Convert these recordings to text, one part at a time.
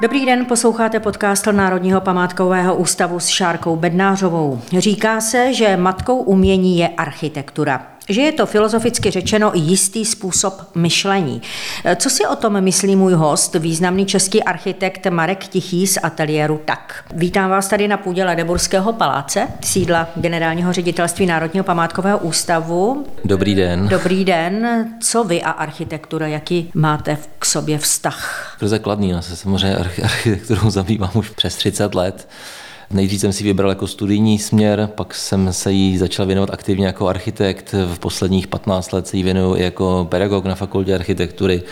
Dobrý den, posloucháte podcast Národního památkového ústavu s Šárkou Bednářovou. Říká se, že matkou umění je architektura že je to filozoficky řečeno jistý způsob myšlení. Co si o tom myslí můj host, významný český architekt Marek Tichý z ateliéru Tak. Vítám vás tady na půdě Ledeburského paláce, sídla generálního ředitelství Národního památkového ústavu. Dobrý den. Dobrý den. Co vy a architektura, jaký máte k sobě vztah? Krze kladný, já se samozřejmě architekturou zabývám už přes 30 let. Nejdřív jsem si vybral jako studijní směr, pak jsem se jí začal věnovat aktivně jako architekt. V posledních 15 let se jí věnuju i jako pedagog na fakultě architektury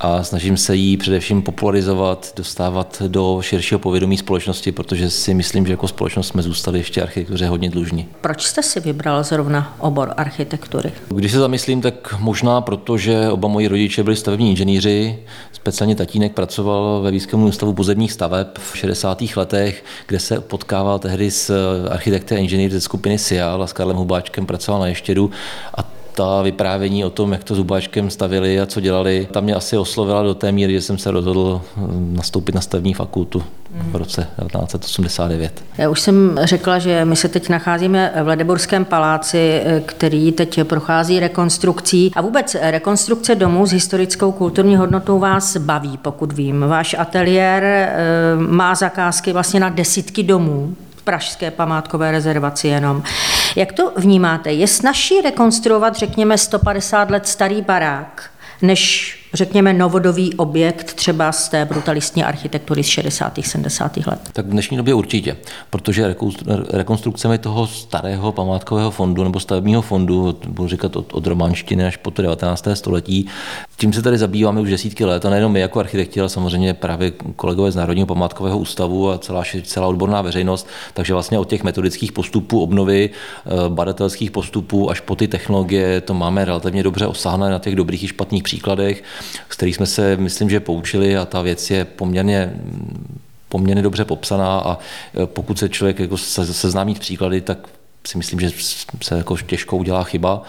a snažím se jí především popularizovat, dostávat do širšího povědomí společnosti, protože si myslím, že jako společnost jsme zůstali ještě architektuře hodně dlužní. Proč jste si vybral zrovna obor architektury? Když se zamyslím, tak možná proto, že oba moji rodiče byli stavební inženýři, speciálně tatínek pracoval ve výzkumném ústavu pozemních staveb v 60. letech, kde se potkával tehdy s architekty a inženýry ze skupiny SIAL a s Karlem Hubáčkem pracoval na Ještědu a ta vyprávění o tom, jak to zubáčkem stavili a co dělali, tam mě asi oslovila do té míry, že jsem se rozhodl eh, nastoupit na stavní fakultu v roce 1989. Já už jsem řekla, že my se teď nacházíme v Ledeborském paláci, eh, který teď prochází rekonstrukcí. A vůbec rekonstrukce domů s historickou kulturní hodnotou vás baví, pokud vím. Váš ateliér eh, má zakázky vlastně na desítky domů pražské památkové rezervaci jenom. Jak to vnímáte? Je snažší rekonstruovat, řekněme, 150 let starý barák, než řekněme, novodový objekt třeba z té brutalistní architektury z 60. 70. let? Tak v dnešní době určitě, protože rekonstrukcemi toho starého památkového fondu nebo stavebního fondu, budu říkat od, od románštiny až po to 19. století, tím se tady zabýváme už desítky let a nejenom my jako architekti, ale samozřejmě právě kolegové z Národního památkového ústavu a celá, celá odborná veřejnost, takže vlastně od těch metodických postupů obnovy, eh, badatelských postupů až po ty technologie, to máme relativně dobře osáhné na těch dobrých i špatných příkladech z kterých jsme se, myslím, že poučili a ta věc je poměrně poměrně dobře popsaná a e, pokud se člověk jako se, seznámí s příklady, tak si myslím, že se jako těžko udělá chyba.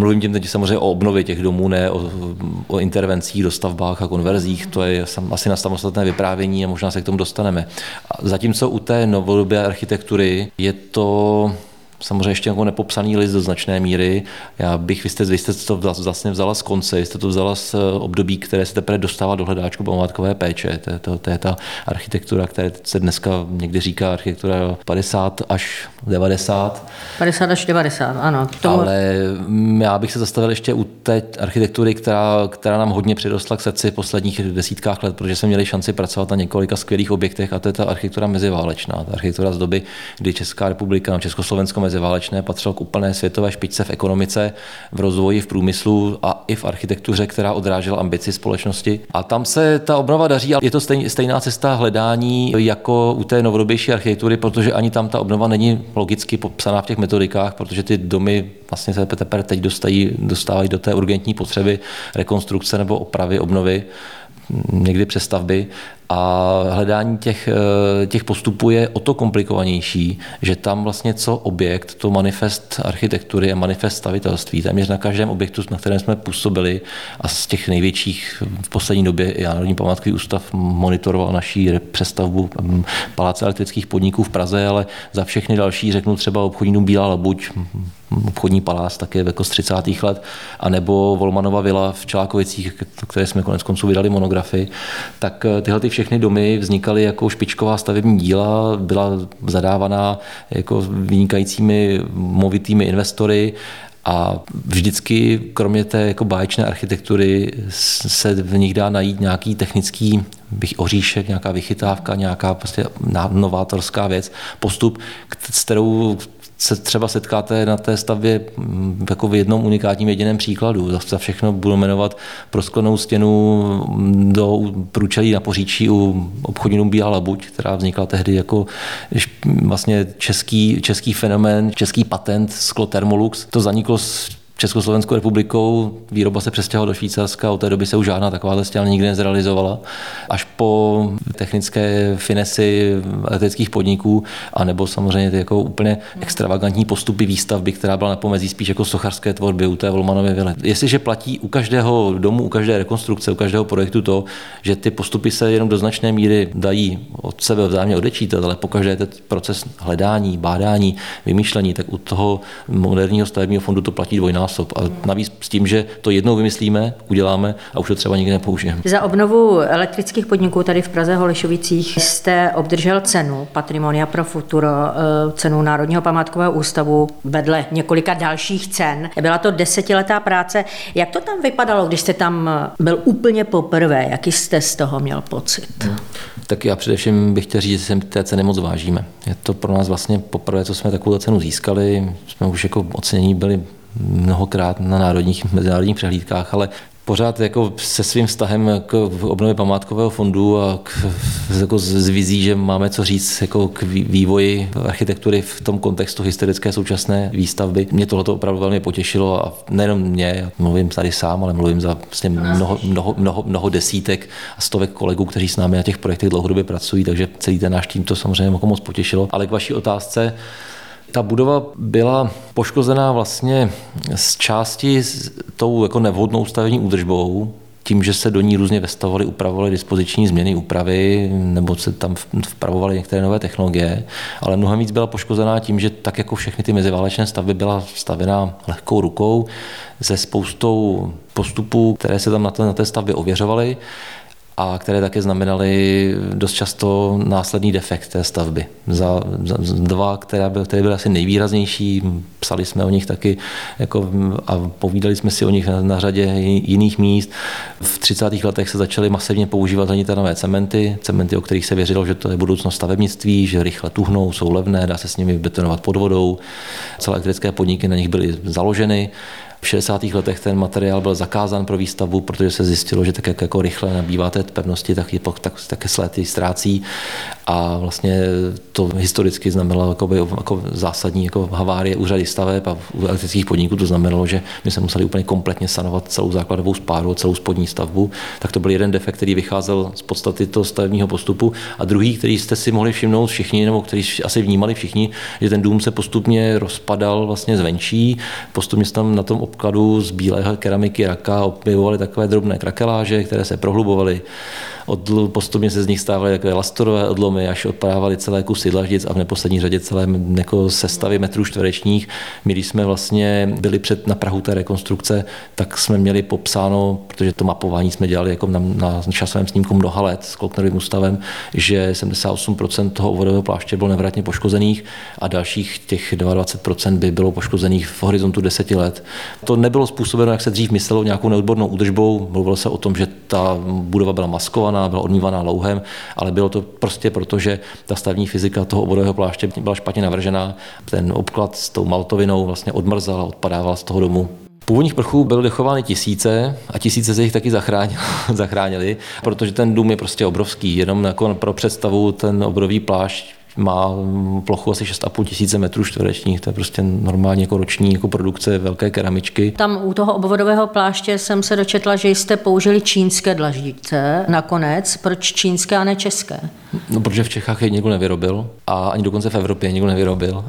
Mluvím tím teď samozřejmě o obnově těch domů, ne o, o intervencích, dostavbách a konverzích. To je asi na samostatné vyprávění a možná se k tomu dostaneme. Zatímco u té novodobé architektury je to samozřejmě ještě jako nepopsaný list do značné míry. Já bych, vy jste, vy jste to vlastně vzala z konce, jste to vzala z eh, období, které se teprve dostává do hledáčku památkové péče. To je, to, to je ta architektura, která se dneska někdy říká architektura 50 až 90. 50 až 90, ano. Tomu... Ale já bych se zastavil ještě u té architektury, která, která nám hodně přirostla k srdci v posledních desítkách let, protože jsme měli šanci pracovat na několika skvělých objektech a to je ta architektura meziválečná. Ta architektura z doby, kdy Česká republika, Československo meziválečné patřilo k úplné světové špičce v ekonomice, v rozvoji, v průmyslu a i v architektuře, která odrážela ambici společnosti. A tam se ta obnova daří, ale je to stejná cesta hledání jako u té novodobější architektury, protože ani tam ta obnova není logicky popsaná v těch metodikách, protože ty domy vlastně se teprve teď dostají, dostávají do té urgentní potřeby rekonstrukce nebo opravy, obnovy někdy přestavby a hledání těch, eh, těch postupů je o to komplikovanější, že tam vlastně co objekt, to manifest architektury a manifest stavitelství, téměř na každém objektu, na kterém jsme působili a z těch největších v poslední době i Národní památkový ústav monitoroval naší přestavbu hm, Paláce elektrických podniků v Praze, ale za všechny další řeknu třeba obchodní Bílá labuť, obchodní palác také jako z 30. let, anebo Volmanova vila v Čelákovicích, které jsme konec konců vydali monografii, tak eh, tyhle ty všechny domy vznikaly jako špičková stavební díla, byla zadávaná jako vynikajícími movitými investory a vždycky, kromě té jako báječné architektury, se v nich dá najít nějaký technický bych oříšek, nějaká vychytávka, nějaká prostě novátorská věc, postup, s kterou se třeba setkáte na té stavbě mm, jako v jednom unikátním jediném příkladu. Za všechno budu jmenovat prosklenou stěnu mm, do průčelí na Poříčí u obchodní Bílá Labuť, která vznikla tehdy jako vlastně český, český fenomén, český patent sklo Thermolux. To zaniklo Československou republikou. Výroba se přestěhovala do Švýcarska, od té doby se už žádná taková stěna nikdy nezrealizovala. Až po technické finesy leteckých podniků, anebo samozřejmě ty jako úplně extravagantní postupy výstavby, která byla na pomezí spíš jako sochařské tvorby u té Volmanově vily. Jestliže platí u každého domu, u každé rekonstrukce, u každého projektu to, že ty postupy se jenom do značné míry dají od sebe vzájemně odečítat, ale pokaždé je proces hledání, bádání, vymýšlení, tak u toho moderního stavebního fondu to platí dvojnásob. A navíc s tím, že to jednou vymyslíme, uděláme a už to třeba nikdy nepoužijeme. Za obnovu elektrických podniků tady v Praze Holešovicích jste obdržel cenu Patrimonia pro Futuro, eh, cenu Národního památkového ústavu vedle několika dalších cen. Byla to desetiletá práce. Jak to tam vypadalo, když jste tam byl úplně poprvé? Jaký jste z toho měl pocit? Hmm. Tak já především bych chtěl říct, že si té ceny moc vážíme. Je to pro nás vlastně poprvé, co jsme takovou cenu získali. Jsme už jako ocenění byli mnohokrát na národních mezinárodních přehlídkách, ale pořád jako se svým vztahem k obnově památkového fondu a k, jako z vizí, že máme co říct jako k vývoji architektury v tom kontextu historické současné výstavby. Mě tohle opravdu velmi potěšilo a nejenom mě, já mluvím tady sám, ale mluvím za vlastně mnoho, mnoho, mnoho, mnoho desítek a stovek kolegů, kteří s námi na těch projektech dlouhodobě pracují, takže celý ten náš tým to samozřejmě jako moc potěšilo. Ale k vaší otázce, ta budova byla poškozená vlastně z části s tou jako nevhodnou stavební údržbou, tím, že se do ní různě vestavovaly, upravovaly dispoziční změny, úpravy, nebo se tam vpravovaly některé nové technologie, ale mnohem víc byla poškozená tím, že tak jako všechny ty meziválečné stavby byla stavěna lehkou rukou se spoustou postupů, které se tam na té, na té stavbě ověřovaly a které také znamenaly dost často následný defekt té stavby. Za, za dva, které byly, které byly asi nejvýraznější, psali jsme o nich taky jako, a povídali jsme si o nich na, na řadě jiných míst. V 30. letech se začaly masivně používat nové cementy, cementy, o kterých se věřilo, že to je budoucnost stavebnictví, že rychle tuhnou, jsou levné, dá se s nimi betonovat pod vodou. Celé elektrické podniky na nich byly založeny v 60. letech ten materiál byl zakázán pro výstavbu, protože se zjistilo, že tak jak jako rychle nabývá té pevnosti, tak, je, tak, také se lety ztrácí a vlastně to historicky znamenalo jako, jako zásadní jako havárie úřady staveb a u elektrických podniků to znamenalo, že my jsme museli úplně kompletně sanovat celou základovou spáru, celou spodní stavbu. Tak to byl jeden defekt, který vycházel z podstaty toho stavebního postupu. A druhý, který jste si mohli všimnout všichni, nebo který asi vnímali všichni, že ten dům se postupně rozpadal vlastně zvenčí, postupně se tam na tom obkladu z bílého keramiky raka objevovaly takové drobné krakeláže, které se prohlubovaly. Postupně se z nich stávaly takové lastorové odlomy, až odpadávaly celé kusy dlaždic a v neposlední řadě celé jako sestavy metrů čtverečních. My, když jsme vlastně byli před na Prahu té rekonstrukce, tak jsme měli popsáno, protože to mapování jsme dělali jako na, na časovém snímku mnoha let s Kloknerovým ústavem, že 78% toho vodového pláště bylo nevratně poškozených a dalších těch 22% by bylo poškozených v horizontu deseti let. To nebylo způsobeno, jak se dřív myslelo, nějakou neodbornou údržbou. Mluvilo se o tom, že ta budova byla maskovaná, byla odmývaná louhem, ale bylo to prostě proto, že ta stavní fyzika toho oborového pláště byla špatně navržená. Ten obklad s tou maltovinou vlastně odmrzal a odpadával z toho domu. Původních prchů byly dochovány tisíce a tisíce z nich taky zachránili, zachránili, protože ten dům je prostě obrovský. Jenom jako pro představu ten obrový plášť má plochu asi 6,5 tisíce metrů čtverečních, to je prostě normálně jako roční jako produkce velké keramičky. Tam u toho obvodového pláště jsem se dočetla, že jste použili čínské dlaždice nakonec. Proč čínské a ne české? No, protože v Čechách je nikdo nevyrobil a ani dokonce v Evropě nikdo nevyrobil.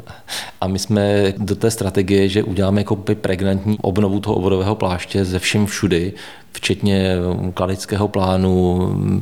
A my jsme do té strategie, že uděláme jako pregnantní obnovu toho obvodového pláště ze všem všudy, včetně kladického plánu,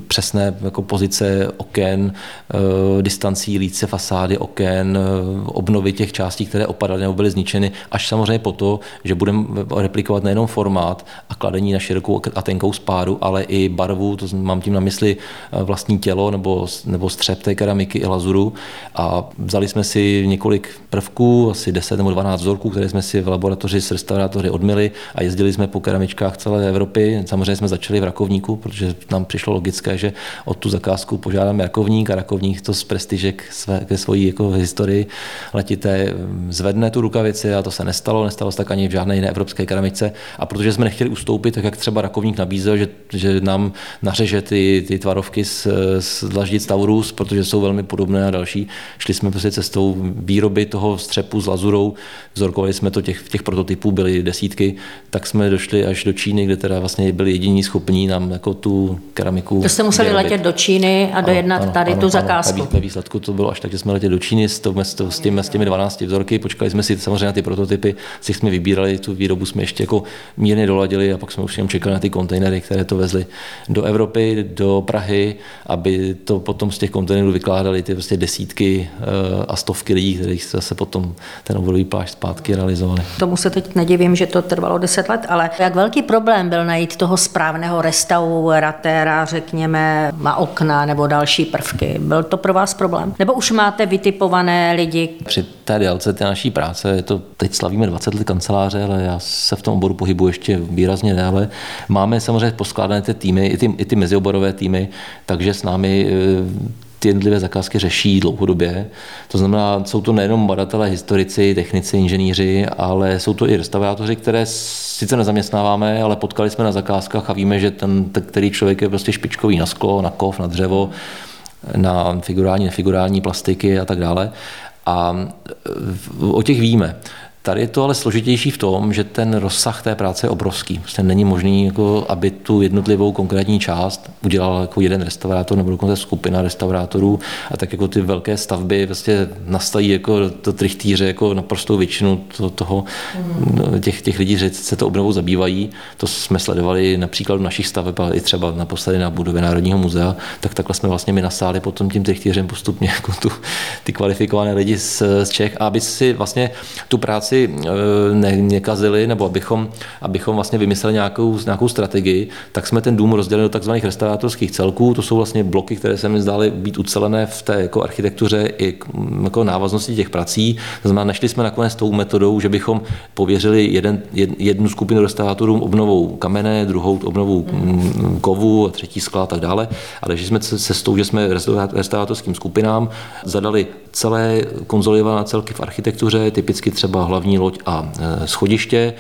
přesné jako pozice oken, eh, distancí líce fasády oken, eh, obnovy těch částí, které opadaly nebo byly zničeny, až samozřejmě po to, že budeme replikovat nejenom formát a kladení na širokou a tenkou spáru, ale i barvu, to mám tím na mysli eh, vlastní tělo nebo, nebo střep té keramiky i lazuru. A vzali jsme si několik prvků, asi 10 nebo 12 vzorků, které jsme si v laboratoři s restaurátory odmili a jezdili jsme po keramičkách celé Evropy, Samozřejmě jsme začali v Rakovníku, protože nám přišlo logické, že od tu zakázku požádáme Rakovník a Rakovník to z prestižek své, ke svojí jako historii letité zvedne tu rukavici a to se nestalo, nestalo se tak ani v žádné jiné evropské keramice. A protože jsme nechtěli ustoupit, tak jak třeba Rakovník nabízel, že, že nám nařeže ty, ty tvarovky z, z dlaždic Taurus, protože jsou velmi podobné a další, šli jsme prostě cestou výroby toho střepu s lazurou, vzorkovali jsme to těch, těch prototypů, byly desítky, tak jsme došli až do Číny, kde teda vlastně byli jediní schopní nám jako tu keramiku. To jste museli vyrobit. letět do Číny a dojednat ano, tady ano, tu zakázku. Ano, ve výsledku to bylo až tak, že jsme letěli do Číny s, to, s, těmi, s těmi 12 vzorky, počkali jsme si samozřejmě na ty prototypy, z těch jsme vybírali, tu výrobu jsme ještě jako mírně doladili a pak jsme už jenom čekali na ty kontejnery, které to vezly do Evropy, do Prahy, aby to potom z těch kontejnerů vykládali ty prostě desítky eh, a stovky lidí, kteří zase potom ten oborový plášť zpátky realizovali. Tomu se teď nedivím, že to trvalo 10 let, ale jak velký problém byl najít toho správného restauratéra, řekněme, má okna nebo další prvky. Byl to pro vás problém? Nebo už máte vytipované lidi? Při té délce té naší práce, je to, teď slavíme 20 let kanceláře, ale já se v tom oboru pohybuji ještě výrazně déle. Máme samozřejmě poskládané ty týmy, i ty, i ty mezioborové týmy, takže s námi eh, ty jednotlivé zakázky řeší dlouhodobě. To znamená, jsou to nejenom badatelé, historici, technici, inženýři, ale jsou to i restaurátoři, které sice nezaměstnáváme, ale potkali jsme na zakázkách a víme, že ten, který člověk je prostě špičkový na sklo, na kov, na dřevo, na figurální, nefigurální plastiky a tak dále. A o těch víme. Tady je to ale složitější v tom, že ten rozsah té práce je obrovský. Prostě není možný, jako, aby tu jednotlivou konkrétní část udělal jako jeden restaurátor nebo dokonce skupina restaurátorů a tak jako ty velké stavby vlastně nastají jako to trichtýře jako naprostou většinu to, toho, mm. těch, těch lidí, že se to obnovou zabývají. To jsme sledovali například v našich staveb, ale i třeba naposledy na budově Národního muzea, tak takhle jsme vlastně my nasáli potom tím trichtýřem postupně jako tu, ty kvalifikované lidi z, z Čech, aby si vlastně tu práci si eh, ne, nekazili, nebo abychom, abychom vlastně vymysleli nějakou, nějakou strategii, tak jsme ten dům rozdělili do tzv. restaurátorských celků. To jsou vlastně bloky, které se mi zdály být ucelené v té jako architektuře i jako návaznosti těch prací. To znamená, nešli jsme nakonec tou metodou, že bychom pověřili jeden, jednu skupinu restaurátorům obnovou kamene, druhou obnovou mm, kovu, a třetí skla a tak dále, ale že jsme cestou, že jsme restaurátorským skupinám zadali celé konzolidované celky v architektuře, typicky třeba hlavní loď a e, schodiště,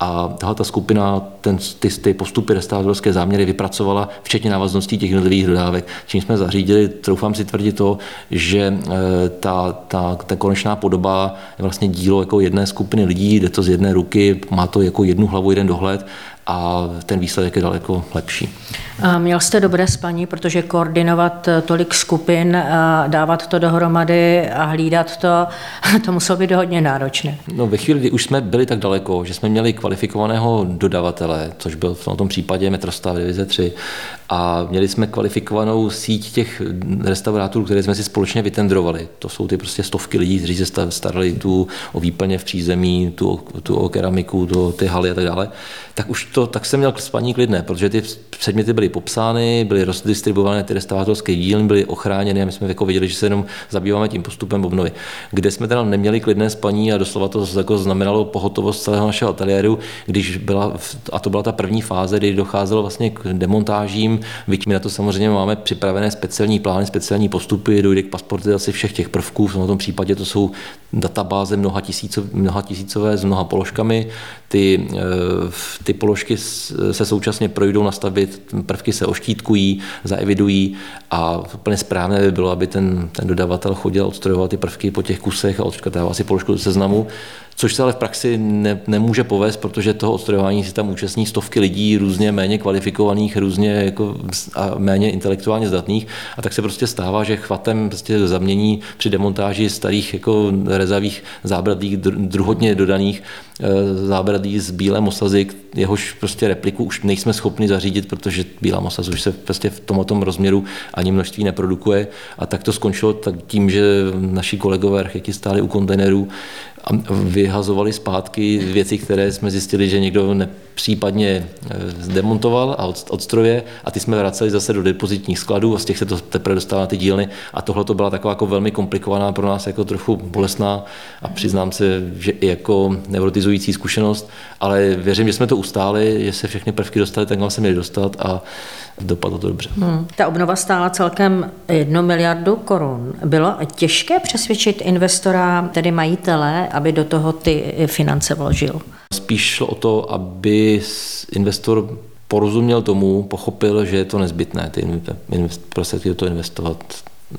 a tahle ta skupina ten, ty, ty postupy restaurátorské záměry vypracovala, včetně návazností těch jednotlivých dodávek. Čím jsme zařídili, troufám si tvrdit to, že e, ta, ta, ta konečná podoba je vlastně dílo jako jedné skupiny lidí, jde to z jedné ruky, má to jako jednu hlavu, jeden dohled a ten výsledek je daleko lepší. A měl jste dobré spaní, protože koordinovat eh, tolik skupin, a dávat to dohromady a hlídat to, to muselo být hodně náročné. No ve chvíli, kdy už jsme byli tak daleko, že jsme měli kvalifikovaného dodavatele, což byl v tom případě Metrostav Divize 3, a měli jsme kvalifikovanou síť těch restaurátorů, které jsme si společně vytendrovali. To jsou ty prostě stovky lidí, kteří se starali tu o výplně v přízemí, tu, tu o keramiku, tu, ty haly a tak dále. Tak už to, tak jsem měl spaní klidné, protože ty předměty byly popsány, byly rozdistribuované ty restaurátorské dílny, byly ochráněny a my jsme jako viděli, že se jenom zabýváme tím postupem obnovy. Kde jsme teda neměli klidné spaní a doslova to jako znamenalo pohotovost celého našeho ateliéru, když byla, a to byla ta první fáze, kdy docházelo vlastně k demontážím, byť my na to samozřejmě máme připravené speciální plány, speciální postupy, dojde k pasportizaci všech těch prvků, v tom případě to jsou databáze mnoha, tisícov, mnoha tisícové s mnoha položkami, ty, eh, ty položky se současně projdou nastavit, prvky se oštítkují, zaevidují a úplně správné by bylo, aby ten, ten dodavatel chodil odstrojovat ty prvky po těch kusech a odškrtával si položku do seznamu, což se ale v praxi ne, nemůže povést, protože toho odstrojování si tam účastní stovky lidí, různě méně kvalifikovaných, různě jako a méně intelektuálně zdatných a tak se prostě stává, že chvatem prostě zamění při demontáži starých jako rezavých zábradlých druhotně dodaných Eh, zábradlí z bílé mosazy, jehož prostě repliku už nejsme schopni zařídit, protože bílá mosaz už se prostě v tomto rozměru ani množství neprodukuje. A tak to skončilo tak tím, že naši kolegové architekti stáli u kontejnerů a vyhazovali zpátky věci, které jsme zjistili, že někdo nepřípadně eh, demontoval a odstroje a ty jsme vraceli zase do depozitních skladů a z těch se to teprve dostává na ty dílny. A tohle to byla taková jako velmi komplikovaná pro nás jako trochu bolestná. A přiznám se, že i jako neurotizující zkušenost, ale věřím, že jsme to ustáli, že se všechny prvky dostali tak, kam se měli dostat. A dopadlo to dobře. Hmm. Ta obnova stála celkem 1 miliardu korun. Bylo těžké přesvědčit investora, tedy majitele, aby do toho ty finance vložil? Spíš šlo o to, aby investor porozuměl tomu, pochopil, že je to nezbytné, ty prostředky do toho investovat.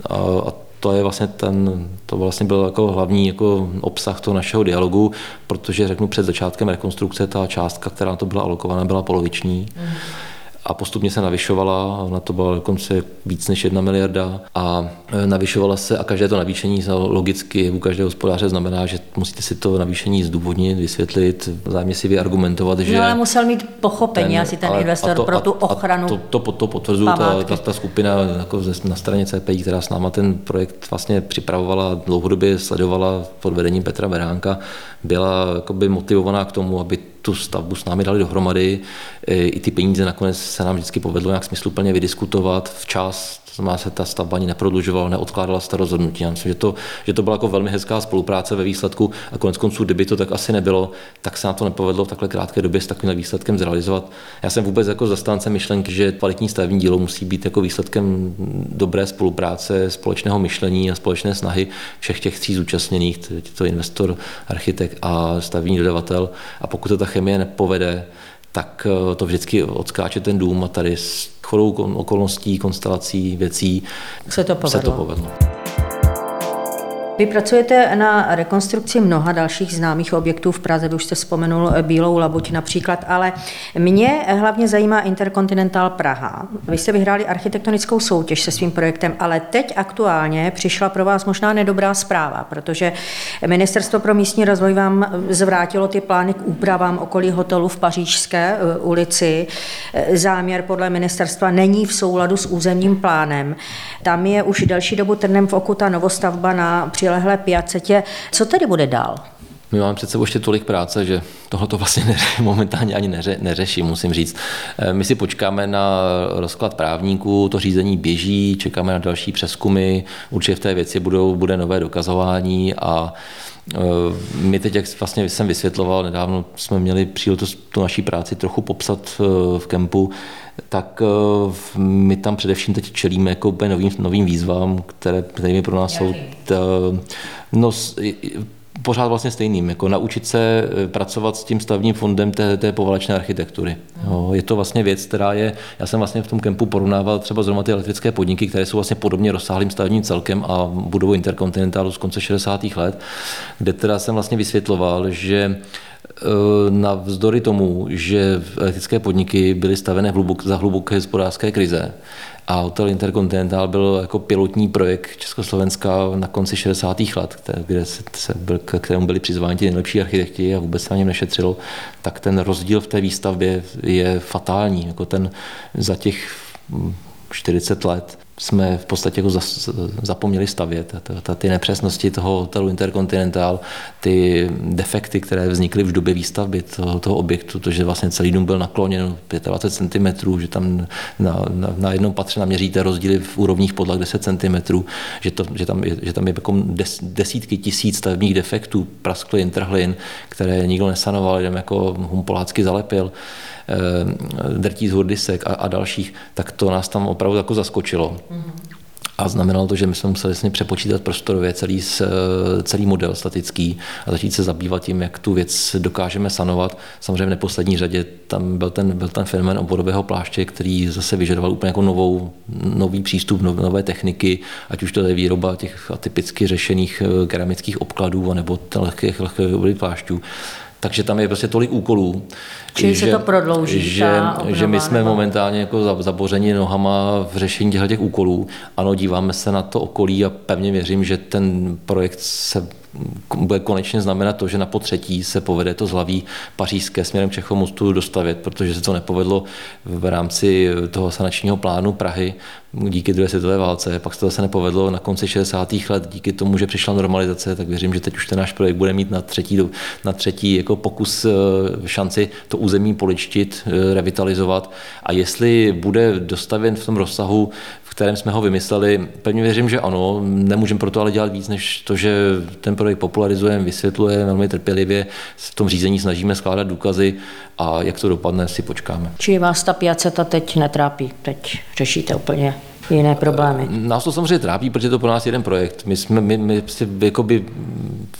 A, a to je vlastně ten, to vlastně byl jako hlavní jako obsah toho našeho dialogu, protože řeknu před začátkem rekonstrukce ta částka, která na to byla alokovaná, byla poloviční. Mm a postupně se navyšovala, na to byla dokonce víc než jedna miliarda a e, navyšovala se a každé to navýšení logicky u každého hospodáře znamená, že musíte si to navýšení zdůvodnit, vysvětlit, zájemně si vyargumentovat, že... No ale musel mít pochopení ten, asi ten investor to, pro tu ochranu. A to, to, to, to potvrzuje ta, ta, ta, skupina jako na straně CPI, která s náma ten projekt vlastně připravovala, dlouhodobě sledovala pod vedením Petra Beránka, byla jakoby motivovaná k tomu, aby tu stavbu s námi dali dohromady. I ty peníze nakonec se nám vždycky povedlo nějak smysluplně vydiskutovat včas, to znamená, se ta stavba ani neprodlužovala, neodkládala se rozhodnutí. Já myslím, že to, že to byla jako velmi hezká spolupráce ve výsledku a konec konců, kdyby to tak asi nebylo, tak se nám to nepovedlo v takhle krátké době s takovým výsledkem zrealizovat. Já jsem vůbec jako zastánce myšlenky, že kvalitní stavební dílo musí být jako výsledkem dobré spolupráce, společného myšlení a společné snahy všech těch tří zúčastněných, to investor, architekt a stavební dodavatel. A pokud to ta chemie nepovede, tak eh, to vždycky odskáče ten dům a tady s chodou okolností, konstelací, věcí se to povedlo. Se to povedlo. Vy pracujete na rekonstrukci mnoha dalších známých objektů v Praze, už jste vzpomenul Bílou labuť například, ale mě hlavně zajímá Interkontinentál Praha. Vy jste vyhráli architektonickou soutěž se svým projektem, ale teď aktuálně přišla pro vás možná nedobrá zpráva, protože Ministerstvo pro místní rozvoj vám zvrátilo ty plány k úpravám okolí hotelu v Pařížské eh, ulici. Záměr podle ministerstva není v souladu s územním plánem. Tam je už delší dobu trnem v oku ta novostavba na přilehlé piacetě. Co tedy bude dál? My máme před sebou ještě tolik práce, že tohle to vlastně neře, momentálně ani neře, neřeším, musím říct. Eh, my si počkáme na rozklad právníků, to řízení běží, čekáme na další přeskumy, určitě v té věci budou, bude nové dokazování a my teď, jak vlastně jsem vysvětloval, nedávno jsme měli příležitost tu naší práci trochu popsat eh, v kempu, tak my tam především teď čelíme jako úplně novým, novým výzvám, které, pro nás jsou no, pořád vlastně stejným, jako naučit se eh, pracovat s tím stavním fondem té, té poválečné architektury. Jo, je to vlastně věc, která je, já jsem vlastně v tom kempu porovnával třeba zrovna ty elektrické podniky, které jsou vlastně podobně rozsáhlým stavním celkem a budovou Interkontinentálu z konce 60. let, kde teda jsem vlastně vysvětloval, že eh, na vzdory tomu, že elektrické podniky byly stavené hlubok, za hluboké hospodářské krize, a Hotel Intercontinental byl jako pilotní projekt Československa na konci 60. let, kde se, se byl, k kterému byli přizváni ti nejlepší architekti a vůbec se na něm nešetřilo, tak ten rozdíl v té výstavbě je fatální. Jako ten za těch 40 let jsme v podstatě jako zapomněli stavět. Ty nepřesnosti toho hotelu Intercontinental, ty defekty, které vznikly v době výstavby toho, toho objektu, to, že vlastně celý dům byl nakloněn 25 cm, že tam na, na, na jednom patře naměříte rozdíly v úrovních podlah 10 cm, že, to, že tam je, že tam je jako des, desítky tisíc stavebních defektů, prasklin, trhlin, které nikdo nesanoval, jenom jako humpolácky zalepil. Eh, drtí z hurdisek a, a dalších, tak to nás tam opravdu jako zaskočilo. A znamenalo to, že my jsme museli vlastně přepočítat prostorově celý, celý model statický a začít se zabývat tím, jak tu věc dokážeme sanovat. Samozřejmě v neposlední řadě tam byl ten, byl ten fenomén oborového pláště, který zase vyžadoval úplně jako novou, nový přístup, nové techniky, ať už to je výroba těch atypicky řešených eh, keramických obkladů nebo lehkých, lehkých plášťů. Takže tam je prostě tolik úkolů, Čili že, se to prodlouží. Že, že my jsme nebo... momentálně jako zabořeni nohama v řešení těch úkolů. Ano, díváme se na to okolí a pevně věřím, že ten projekt se bude konečně znamenat to, že na potřetí se povede to zlaví pařížské směrem Čechomostu dostavět, protože se to nepovedlo v rámci toho sanačního plánu Prahy díky druhé světové válce. Pak se to zase nepovedlo na konci 60. let díky tomu, že přišla normalizace, tak věřím, že teď už ten náš projekt bude mít na třetí, na třetí jako pokus eh, šanci to území poličtit, eh, revitalizovat a jestli bude dostavěn v tom rozsahu, v kterém jsme ho vymysleli, pevně věřím, že ano. Nemůžeme proto ale dělat víc, než to, že ten projekt popularizujeme, vysvětlujeme velmi trpělivě, v tom řízení snažíme skládat důkazy a jak to dopadne, si počkáme. Či vás ta piaceta teď netrápí? Teď řešíte úplně jiné problémy. Nás to samozřejmě trápí, protože je to pro nás jeden projekt. My, jsme, my, my si jakoby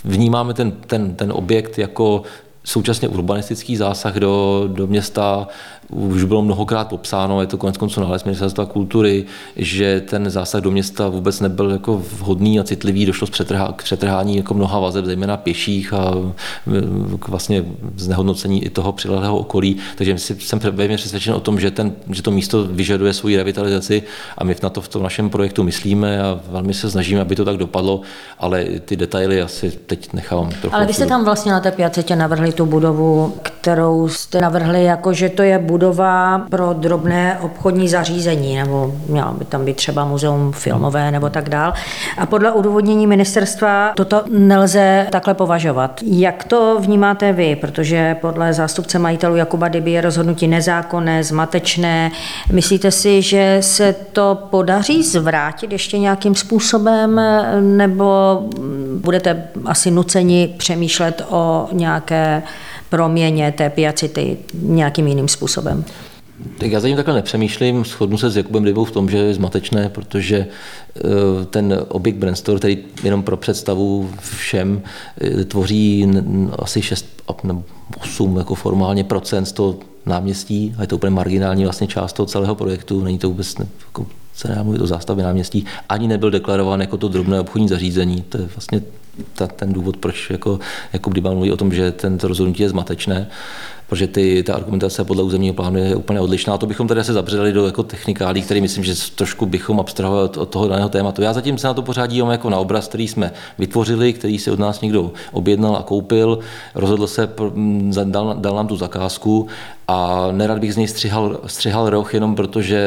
vnímáme ten, ten, ten objekt jako současně urbanistický zásah do, do města, už bylo mnohokrát popsáno, je to konec konců nález ministerstva kultury, že ten zásah do města vůbec nebyl jako vhodný a citlivý, došlo k přetrhání jako mnoha vazeb, zejména pěších a k vlastně znehodnocení i toho přilehlého okolí. Takže jsem velmi přesvědčen o tom, že, ten, že to místo vyžaduje svoji revitalizaci a my na to v tom našem projektu myslíme a velmi se snažíme, aby to tak dopadlo, ale ty detaily asi teď nechávám trochu. Ale vy jste tam vlastně na té piacetě navrhli tu budovu, kterou jste navrhli jako, že to je budova budova pro drobné obchodní zařízení, nebo měla by tam být třeba muzeum filmové nebo tak dál. A podle udůvodnění ministerstva toto nelze takhle považovat. Jak to vnímáte vy? Protože podle zástupce majitelů Jakuba Dyby je rozhodnutí nezákonné, zmatečné. Myslíte si, že se to podaří zvrátit ještě nějakým způsobem, nebo budete asi nuceni přemýšlet o nějaké proměně té piacity nějakým jiným způsobem? Tak já zatím takhle nepřemýšlím, shodnu se s Jakubem Dybou v tom, že je zmatečné, protože eh, ten objekt Brandstore, který jenom pro představu všem eh, tvoří asi 6 nebo 8 jako formálně procent z toho náměstí a je to úplně marginální vlastně část toho celého projektu, není to vůbec jako se nedá mluvit o zástavě náměstí, ani nebyl deklarován jako to drobné obchodní zařízení. To je vlastně ta, ten důvod, proč jako, jako mluví o tom, že tento rozhodnutí je zmatečné protože ty, ta argumentace podle územního plánu je úplně odlišná. A to bychom tady se zabředali do jako technikálí, který myslím, že trošku bychom abstrahovali od, toho daného tématu. Já zatím se na to pořád dívám jako na obraz, který jsme vytvořili, který si od nás někdo objednal a koupil, rozhodl se, dal, dal nám tu zakázku a nerad bych z něj střihal, střihal roh jenom proto, že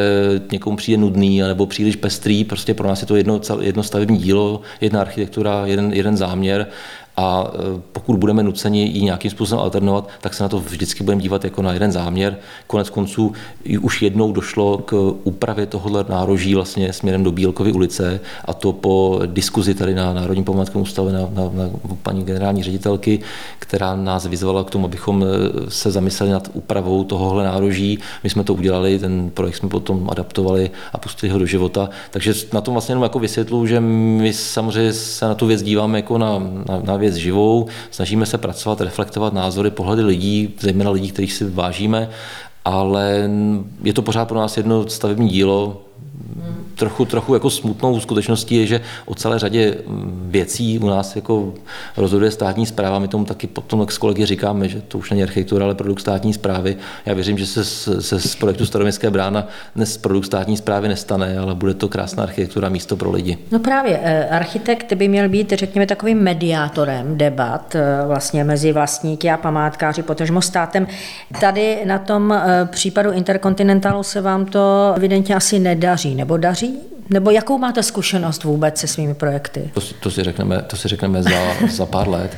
někomu přijde nudný nebo příliš pestrý. Prostě pro nás je to jedno, jedno stavební dílo, jedna architektura, jeden, jeden záměr a e, pokud budeme nuceni ji nějakým způsobem alternovat, tak se na to vždycky budeme dívat jako na jeden záměr. Konec konců už jednou došlo k úpravě tohohle nároží vlastně směrem do Bílkovy ulice a to po diskuzi tady na Národním památkovém ústavu na, na, na paní generální ředitelky, která nás vyzvala k tomu, abychom e, se zamysleli nad úpravou tohohle nároží. My jsme to udělali, ten projekt jsme potom adaptovali a pustili ho do života. Takže na tom vlastně jenom jako vysvětlu, že my samozřejmě se na tu věc díváme jako na, na, na věc živou, snažíme se pracovat, reflektovat názory, pohledy lidí, zejména lidí, kterých si vážíme, ale je to pořád pro nás jedno stavební dílo, trochu, trochu jako smutnou skutečností je, že o celé řadě mm, věcí u nás jako rozhoduje státní zpráva. My tomu taky potom s kolegy říkáme, že to už není architektura, ale produkt státní zprávy. Já věřím, že se, se z projektu Staroměstské brána dnes produkt státní zprávy nestane, ale bude to krásná architektura, místo pro lidi. No právě, eh, architekt by měl být, řekněme, takovým mediátorem debat eh, vlastně mezi vlastníky a památkáři, potažmo státem. Tady na tom eh, případu Interkontinentálu se vám to evidentně asi nedaří, nebo daří? Nebo jakou máte zkušenost vůbec se svými projekty? To, to si řekneme, to si řekneme za, za pár let.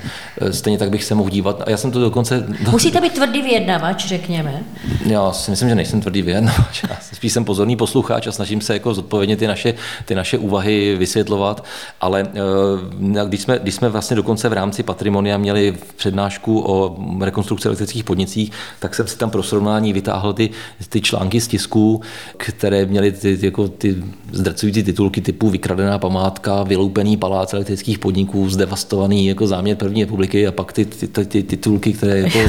Stejně tak bych se mohl dívat. A já jsem to dokonce... Musíte být tvrdý vyjednavač, řekněme. Já si myslím, že nejsem tvrdý vyjednavač. Já spíš jsem pozorný posluchač a snažím se jako zodpovědně ty naše, ty naše úvahy vysvětlovat. Ale eh, když jsme, když jsme vlastně dokonce v rámci Patrimonia měli přednášku o rekonstrukci elektrických podnicích, tak jsem si tam pro srovnání vytáhl ty, ty články z tisku, které měly ty, jako ty zdrcující titulky typu vykradená památka, vyloupený palác elektrických podniků, zdevastovaný jako záměr první republiky a pak ty, ty, ty, ty titulky, které jako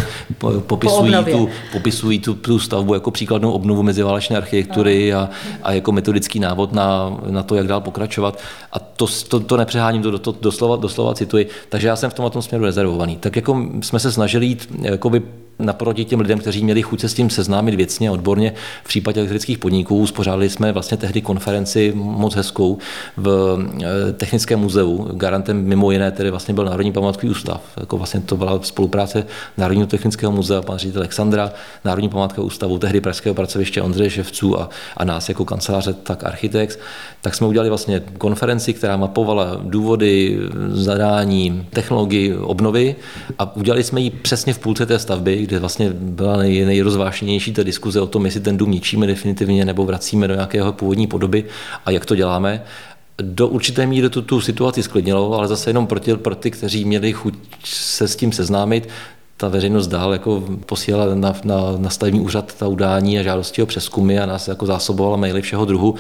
popisují, po tu, popisují tu, tu stavbu jako příkladnou obnovu meziválečné architektury a, a jako metodický návod na, na to, jak dál pokračovat. A to, to, to nepřeháním, to, to doslova, doslova cituji. Takže já jsem v tomhle tom směru rezervovaný. Tak jako jsme se snažili jít jakoby naproti těm lidem, kteří měli chuť se s tím seznámit věcně odborně. V případě elektrických podniků uspořádali jsme vlastně tehdy konferenci moc hezkou v eh, Technickém muzeu. Garantem mimo jiné tedy vlastně byl Národní památkový ústav. Jako vlastně to byla spolupráce Národního technického muzea, pan ředitel Alexandra, Národní památkového ústavu, tehdy Pražského pracoviště Ondřeje Ševců a, a nás jako kanceláře, tak architekt. Tak jsme udělali vlastně konferenci, která mapovala důvody, zadání, technologii obnovy a udělali jsme ji přesně v půlce té stavby, kde vlastně byla nej, nejrozvášenější ta diskuze o tom, jestli ten dům ničíme definitivně nebo vracíme do nějakého původní podoby a jak to děláme do určité míry to tu situaci sklidnilo, ale zase jenom pro ty, pro ty, kteří měli chuť se s tím seznámit, ta veřejnost dál jako posílala na, na, na stavební úřad ta udání a žádosti o přeskumy a nás jako zásobovala maily všeho druhu.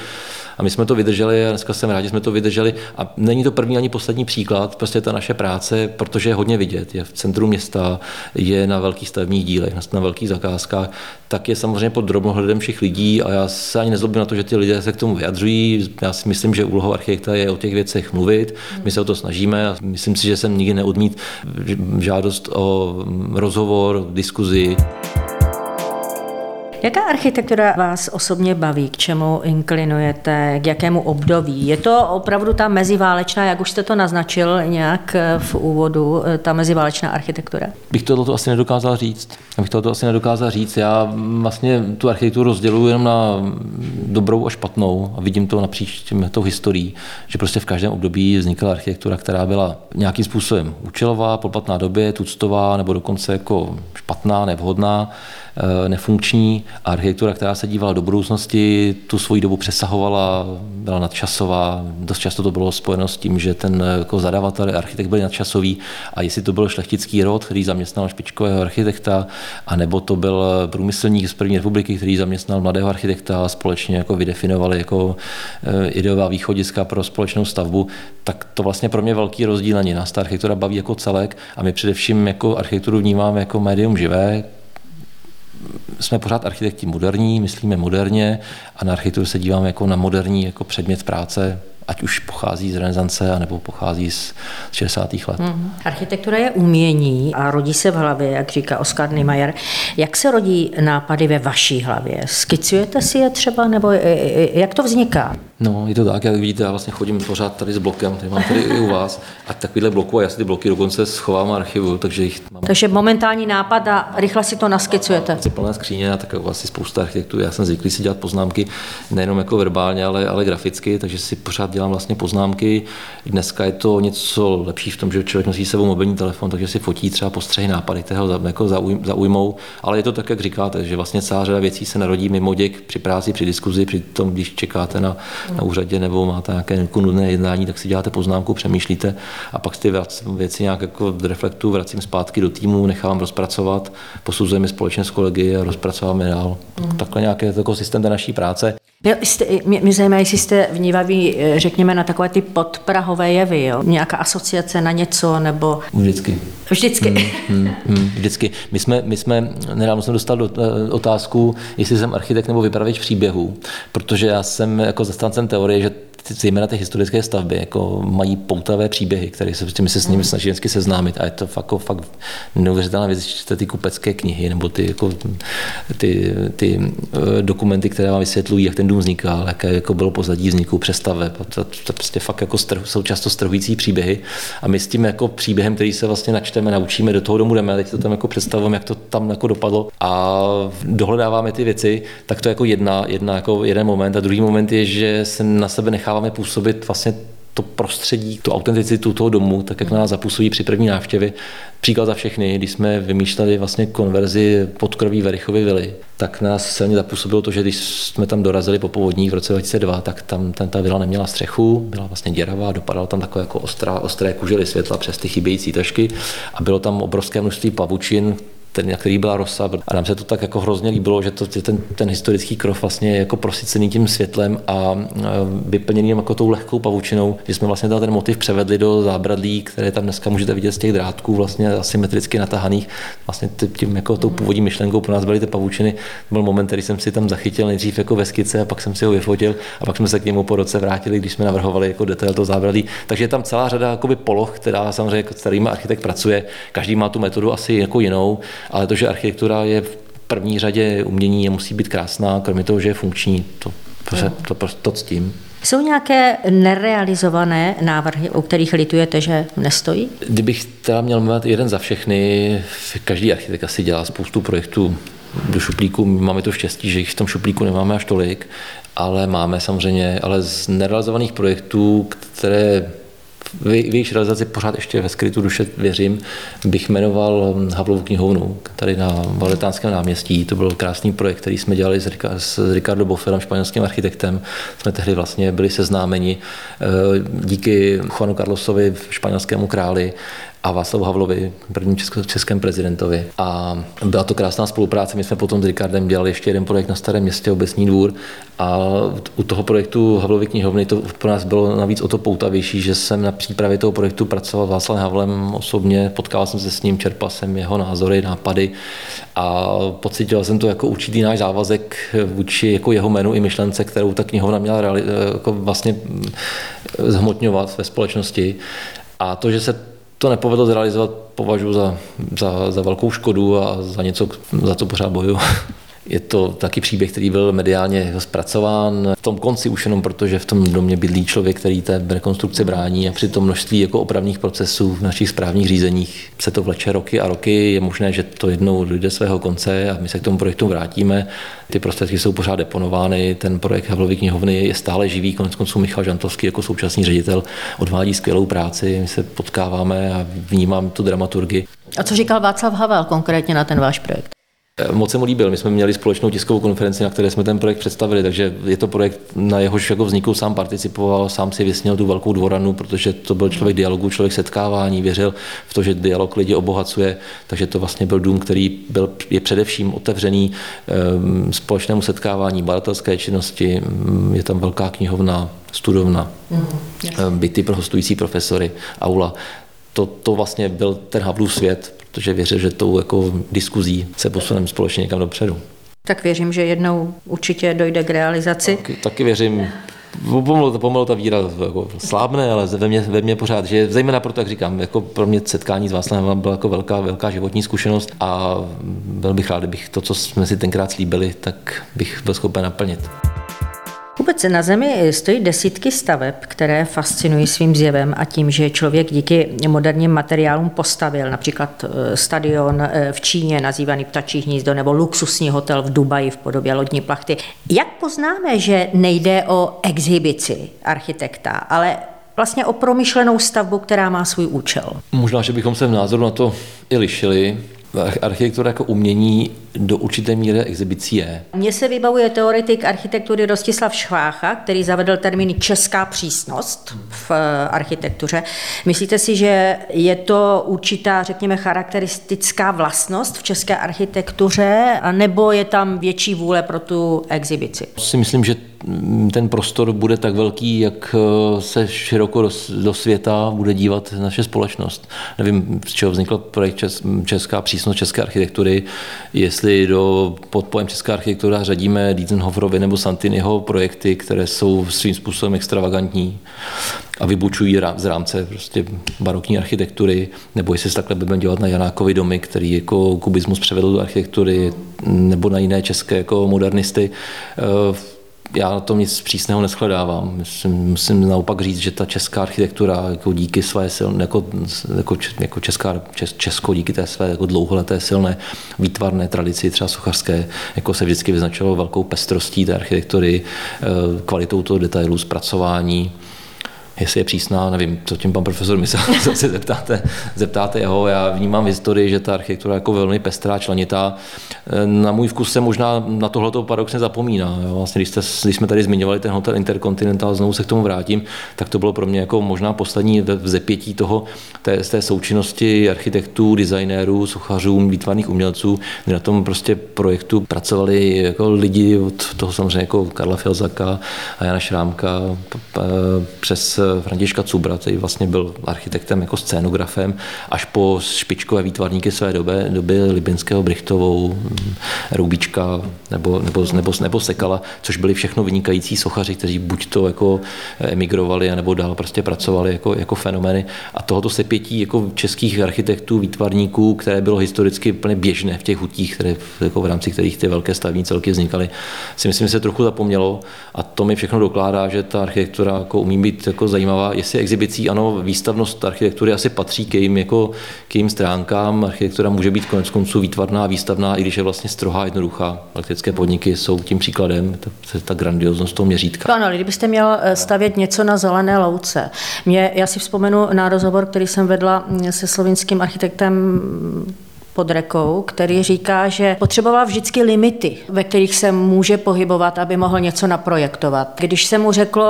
A my jsme to vydrželi a dneska jsem rád, že jsme to vydrželi. A není to první ani poslední příklad, prostě ta naše práce, protože je hodně vidět, je v centru města, je na velkých stavebních dílech, na velkých zakázkách, tak je samozřejmě pod drobnohledem všech lidí a já se ani nezlobím na to, že ty lidé se k tomu vyjadřují. Já si myslím, že úlohou architekta je o těch věcech mluvit. My se o to snažíme a myslím si, že jsem nikdy neodmít žádost o rozhovor, diskuzi. Jaká architektura vás osobně baví? K čemu inklinujete? K jakému období? Je to opravdu ta meziválečná, jak už jste to naznačil nějak v úvodu, ta meziválečná architektura? Bych to asi nedokázal říct. Bych to asi nedokázal říct. Já vlastně tu architekturu rozděluji jenom na dobrou a špatnou a vidím to napříč tím, tou historií, že prostě v každém období vznikla architektura, která byla nějakým způsobem účelová, podplatná době, tuctová nebo dokonce jako špatná, nevhodná Eh, nefunkční a architektura, která se dívala do budoucnosti, tu svoji dobu přesahovala, byla nadčasová. Dost často to bylo spojeno s tím, že ten eh, jako zadavatel, architekt byl nadčasový a jestli to byl šlechtický rod, který zaměstnal špičkového architekta, anebo to byl eh, průmyslník z první republiky, který zaměstnal mladého architekta a společně jako vydefinovali jako ideová východiska pro společnou stavbu, tak to vlastně pro mě velký rozdíl není. Nás ta architektura baví jako celek a my především jako architekturu vnímáme jako médium živé, jsme pořád architekti moderní, myslíme moderně a na architekturu se díváme jako na moderní jako předmět práce, ať už pochází z renesance, anebo pochází z 60. let. Mm. Architektura je umění a rodí se v hlavě, jak říká Oskar Niemeyer. Jak se rodí nápady ve vaší hlavě? Skicujete si je třeba, nebo jak to vzniká? No, je to tak, jak vidíte, já vlastně chodím pořád tady s blokem, který mám tady i u vás. A takovýhle bloku, a já si ty bloky dokonce schovám archivu, takže jich mám. Takže momentální nápad a rychle si to naskicujete. Je plná skříně a tak asi spousta architektů. Já jsem zvyklý si dělat poznámky nejenom jako verbálně, ale, ale graficky, takže si pořád dělám vlastně poznámky. Dneska je to něco lepší v tom, že člověk nosí sebou mobilní telefon, takže si fotí třeba postřehy nápady, které ho jako zaujmou. Ale je to tak, jak říkáte, že vlastně celá řada věcí se narodí mimo děk při práci, při diskuzi, při tom, když čekáte na na úřadě nebo máte nějaké jako nudné jednání, tak si děláte poznámku, přemýšlíte a pak ty věci nějak jako reflektu vracím zpátky do týmu, nechávám rozpracovat, posuzujeme společně s kolegy a rozpracováme dál. Mm. Takhle nějaký jako systém té naší práce. Jo, jste, mě, mě zajímá, jestli jste vnímaví, eh, řekněme, na takové ty podprahové jevy, jo? nějaká asociace na něco, nebo... Vždycky. Vždycky. Hmm, hmm, hmm, vždycky. My jsme, my jsme, nedávno jsem dostal do, eh, otázku, jestli jsem architekt nebo vypravěč příběhů, protože já jsem jako zastáncem teorie, že zejména ty historické stavby, jako mají poutavé příběhy, které se, my se s nimi snaží vždycky seznámit a je to fakt, jako, fakt neuvěřitelná věc, čtete ty kupecké knihy nebo ty, jako, ty, ty eh, dokumenty, které vám vysvětlují, jak ten dům vznikal, jaké jako bylo pozadí vzniku přestaveb. To, to, to prostě fakt jako strh, jsou často strhující příběhy a my s tím jako příběhem, který se vlastně načteme, naučíme, do toho domu jdeme, teď to tam jako představujeme, jak to tam jako dopadlo a dohledáváme ty věci, tak to je jako jedna, jedna jako jeden moment a druhý moment je, že se na sebe necháváme necháváme působit vlastně to prostředí, tu autenticitu toho domu, tak jak na nás zapůsobí při první návštěvě. Příklad za všechny, když jsme vymýšleli vlastně konverzi podkroví Verichovy vily, tak nás silně zapůsobilo to, že když jsme tam dorazili po povodní v roce 2002, tak tam ten, ta vila neměla střechu, byla vlastně děravá, dopadala tam takové jako ostrá, ostré kužely světla přes ty chybějící tašky a bylo tam obrovské množství pavučin, ten, na který byla rosa. A nám se to tak jako hrozně líbilo, že to, ten, ten historický krov vlastně je jako prosycený tím světlem a vyplněný jako tou lehkou pavučinou, že jsme vlastně ten motiv převedli do zábradlí, které tam dneska můžete vidět z těch drátků vlastně asymetricky natahaných. Vlastně tím jako tou původní myšlenkou pro nás byly ty pavučiny. Byl moment, který jsem si tam zachytil nejdřív jako ve skice a pak jsem si ho vyfotil a pak jsme se k němu po roce vrátili, když jsme navrhovali jako detail to zábradlí. Takže je tam celá řada jakoby poloh, která samozřejmě, s kterými architekt pracuje. Každý má tu metodu asi jako jinou ale to, že architektura je v první řadě umění a musí být krásná, kromě toho, že je funkční, to, to, to, to, to ctím. Jsou nějaké nerealizované návrhy, o kterých litujete, že nestojí? Kdybych teda měl mít jeden za všechny, každý architekt asi dělá spoustu projektů do šuplíku. Máme to štěstí, že jich v tom šuplíku nemáme až tolik, ale máme samozřejmě, ale z nerealizovaných projektů, které v jejich realizaci pořád ještě ve skrytu duše věřím, bych jmenoval Havlovu knihovnu tady na Valetánském náměstí. To byl krásný projekt, který jsme dělali s, s Ricardo Bofelem, španělským architektem. Jsme tehdy vlastně byli seznámeni eh, díky Juanu Carlosovi, španělskému králi, a Václavu Havlovi, prvním českém prezidentovi. A byla to krásná spolupráce. My jsme potom s Ricardem dělali ještě jeden projekt na Starém městě, Obecní dvůr. A u toho projektu Havlovy knihovny to pro nás bylo navíc o to poutavější, že jsem na přípravě toho projektu pracoval s Václavem Havlem osobně, potkal jsem se s ním, čerpal jsem jeho názory, nápady a pocítil jsem to jako určitý náš závazek vůči jako jeho jménu i myšlence, kterou ta knihovna měla reali- jako vlastně zhmotňovat ve společnosti. A to, že se to nepovedlo zrealizovat, považuji za, za, za velkou škodu a za něco, za co pořád bojuju. Je to taky příběh, který byl mediálně zpracován v tom konci už jenom proto, že v tom domě bydlí člověk, který té rekonstrukce brání a při tom množství jako opravných procesů v našich správních řízeních se to vleče roky a roky. Je možné, že to jednou dojde svého konce a my se k tomu projektu vrátíme. Ty prostředky jsou pořád deponovány, ten projekt Havlovy knihovny je stále živý, konec konců Michal Žantovský jako současný ředitel odvádí skvělou práci, my se potkáváme a vnímám tu dramaturgii. A co říkal Václav Havel konkrétně na ten váš projekt? Moc se mu líbil. My jsme měli společnou tiskovou konferenci, na které jsme ten projekt představili, takže je to projekt, na jehož jako vzniku sám participoval, sám si vysněl tu velkou dvoranu, protože to byl člověk dialogu, člověk setkávání, věřil v to, že dialog lidi obohacuje, takže to vlastně byl dům, který byl, je především otevřený um, společnému setkávání, badatelské činnosti, um, je tam velká knihovna, studovna, mm, byty pro hostující profesory, aula. To, to vlastně byl ten Havlův svět, protože věřím, že tou jako diskuzí se posuneme společně někam dopředu. Tak věřím, že jednou určitě dojde k realizaci. Taky, taky věřím, pomalu, pomalu ta víra jako slábne, ale ve mně, ve mně pořád, že zejména proto, jak říkám, jako pro mě setkání s Václavem byla jako velká, velká životní zkušenost a byl bych rád, kdybych to, co jsme si tenkrát slíbili, tak bych byl schopen naplnit. Vůbec na Zemi stojí desítky staveb, které fascinují svým zjevem a tím, že člověk díky moderním materiálům postavil například eh, stadion eh, v Číně nazývaný Ptačí hnízdo nebo luxusní hotel v Dubaji v podobě lodní plachty. Jak poznáme, že nejde o exhibici architekta, ale vlastně o promyšlenou stavbu, která má svůj účel? Možná, že bychom se v názoru na to i lišili. Architektura jako umění do určité míry exibicí je. Mně se vybavuje teoretik architektury Rostislav Švácha, který zavedl termín česká přísnost v eh, architektuře. Myslíte si, že je to určitá, řekněme, charakteristická vlastnost v české architektuře, nebo je tam větší vůle pro tu exibici? Si myslím, že ten prostor bude tak velký, jak eh, se široko do, do světa bude dívat naše společnost. Nevím, z čeho vznikl projekt Česká přísnost české architektury, jestli do pod pojem česká architektura řadíme Dietzenhoferovi nebo Santiniho projekty, které jsou svým způsobem extravagantní a vybučují z rámce prostě barokní architektury, nebo jestli se takhle budeme dělat na Janákovi domy, který jako kubismus převedl do architektury, nebo na jiné české jako modernisty. Eh, já na tom nic přísného neschledávám. Musím, musím naopak říct, že ta česká architektura jako díky své silné, jako, jako, jako česká, čes, Česko díky té své jako dlouholeté silné výtvarné tradici, třeba sochařské, jako se vždycky vyznačovalo velkou pestrostí té architektury, eh, kvalitou toho detailu, zpracování, jestli je přísná, nevím, co tím pan profesor myslel, co se zeptáte, zeptáte jeho. Já vnímám v historii, že ta architektura je jako velmi pestrá, členitá. Na můj vkus se možná na tohleto paradoxně zapomíná. Jo. Vlastně, když, jste, když, jsme tady zmiňovali ten hotel Intercontinental, znovu se k tomu vrátím, tak to bylo pro mě jako možná poslední vzepětí toho, té, z té součinnosti architektů, designérů, sochařů, výtvarných umělců, kdy na tom prostě projektu pracovali jako lidi od toho samozřejmě jako Karla Filzaka a Jana Šrámka přes Františka Cubra, který vlastně byl architektem jako scénografem, až po špičkové výtvarníky své doby, doby Libinského, Brichtovou, Roubička nebo, nebo, nebo, nebo Sekala, což byli všechno vynikající sochaři, kteří buď to jako emigrovali, nebo dál prostě pracovali jako, jako fenomény. A tohoto sepětí jako českých architektů, výtvarníků, které bylo historicky plně běžné v těch hutích, které, jako v rámci kterých ty velké stavní celky vznikaly, si myslím, že se trochu zapomnělo. A to mi všechno dokládá, že ta architektura jako umí být jako zajímavá. Jestli exibicí, ano, výstavnost architektury asi patří k jejím, jako, k jejím stránkám. Architektura může být konec konců výtvarná, výstavná, i když je vlastně strohá, jednoduchá. Elektrické podniky jsou tím příkladem, ta, ta grandioznost toho měřítka. Ano, kdybyste měl eh, stavět něco na zelené louce. Mě, já si vzpomenu na rozhovor, který jsem vedla mm, se slovinským architektem pod rekou, který říká, že potřeboval vždycky limity, ve kterých se může pohybovat, aby mohl něco naprojektovat. Když se mu řeklo,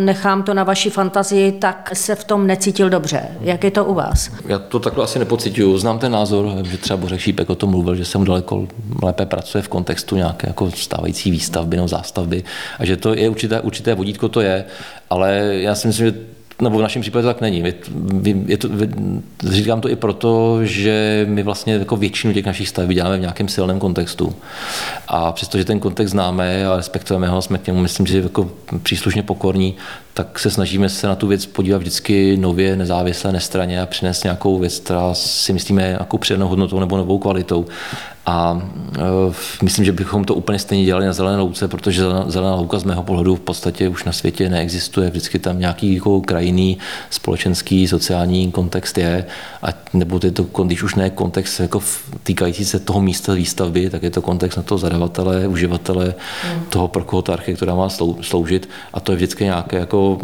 nechám to na vaši fantazii, tak se v tom necítil dobře. Jak je to u vás? Já to takhle asi nepocituju. Znám ten názor, že třeba Bořek Šípek o tom mluvil, že se mu daleko lépe pracuje v kontextu nějaké jako stávající výstavby nebo zástavby a že to je určité, určité vodítko, to je, ale já si myslím, že nebo v našem případě to tak není. Je, to, říkám to i proto, že my vlastně jako většinu těch našich staveb děláme v nějakém silném kontextu. A přestože ten kontext známe a respektujeme ho, jsme k němu, myslím, že jako příslušně pokorní, tak se snažíme se na tu věc podívat vždycky nově, nezávisle, nestraně a přinést nějakou věc, která si myslíme nějakou přidanou hodnotou nebo novou kvalitou. A e, myslím, že bychom to úplně stejně dělali na zelené louce, protože zelená louka z mého pohledu v podstatě už na světě neexistuje. Vždycky tam nějaký jako krajinný, společenský, sociální kontext je. A nebo je to, když už ne kontext jako týkající se toho místa výstavby, tak je to kontext na toho zadavatele, uživatele, mm. toho, pro koho ta architektura má sloužit. A to je vždycky nějaké jako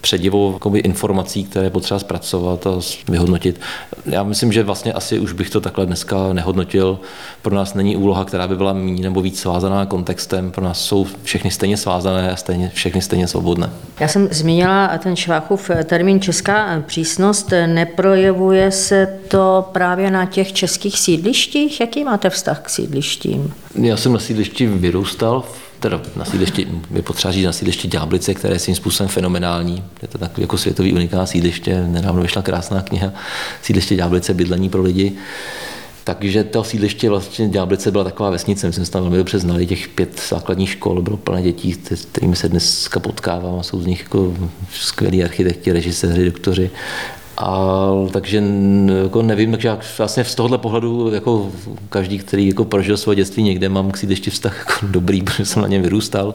předivo jakoby, informací, které je potřeba zpracovat a vyhodnotit. Já myslím, že vlastně asi už bych to takhle dneska nehodnotil. Pro nás není úloha, která by byla méně nebo víc svázaná kontextem. Pro nás jsou všechny stejně svázané a stejně, všechny stejně svobodné. Já jsem zmínila ten Šváchův termín česká přísnost. Neprojevuje se to právě na těch českých sídlištích? Jaký máte vztah k sídlištím? Já jsem na sídlišti vyrůstal v teda na sídliště, je potřeba říct na sídliště Ďáblice, které je svým způsobem fenomenální. Je to tak jako světový unikát sídliště. Nedávno vyšla krásná kniha Sídliště Ďáblice, bydlení pro lidi. Takže to sídliště vlastně Ďáblice byla taková vesnice, my jsme se tam velmi dobře znali, těch pět základních škol, bylo plné dětí, s kterými se dneska potkávám, jsou z nich jako skvělí architekti, režiséři, doktoři a, takže jako nevím, takže vlastně z tohohle pohledu jako každý, který jako prožil svoje dětství někde, mám k sídlišti vztah jako dobrý, protože jsem na něm vyrůstal.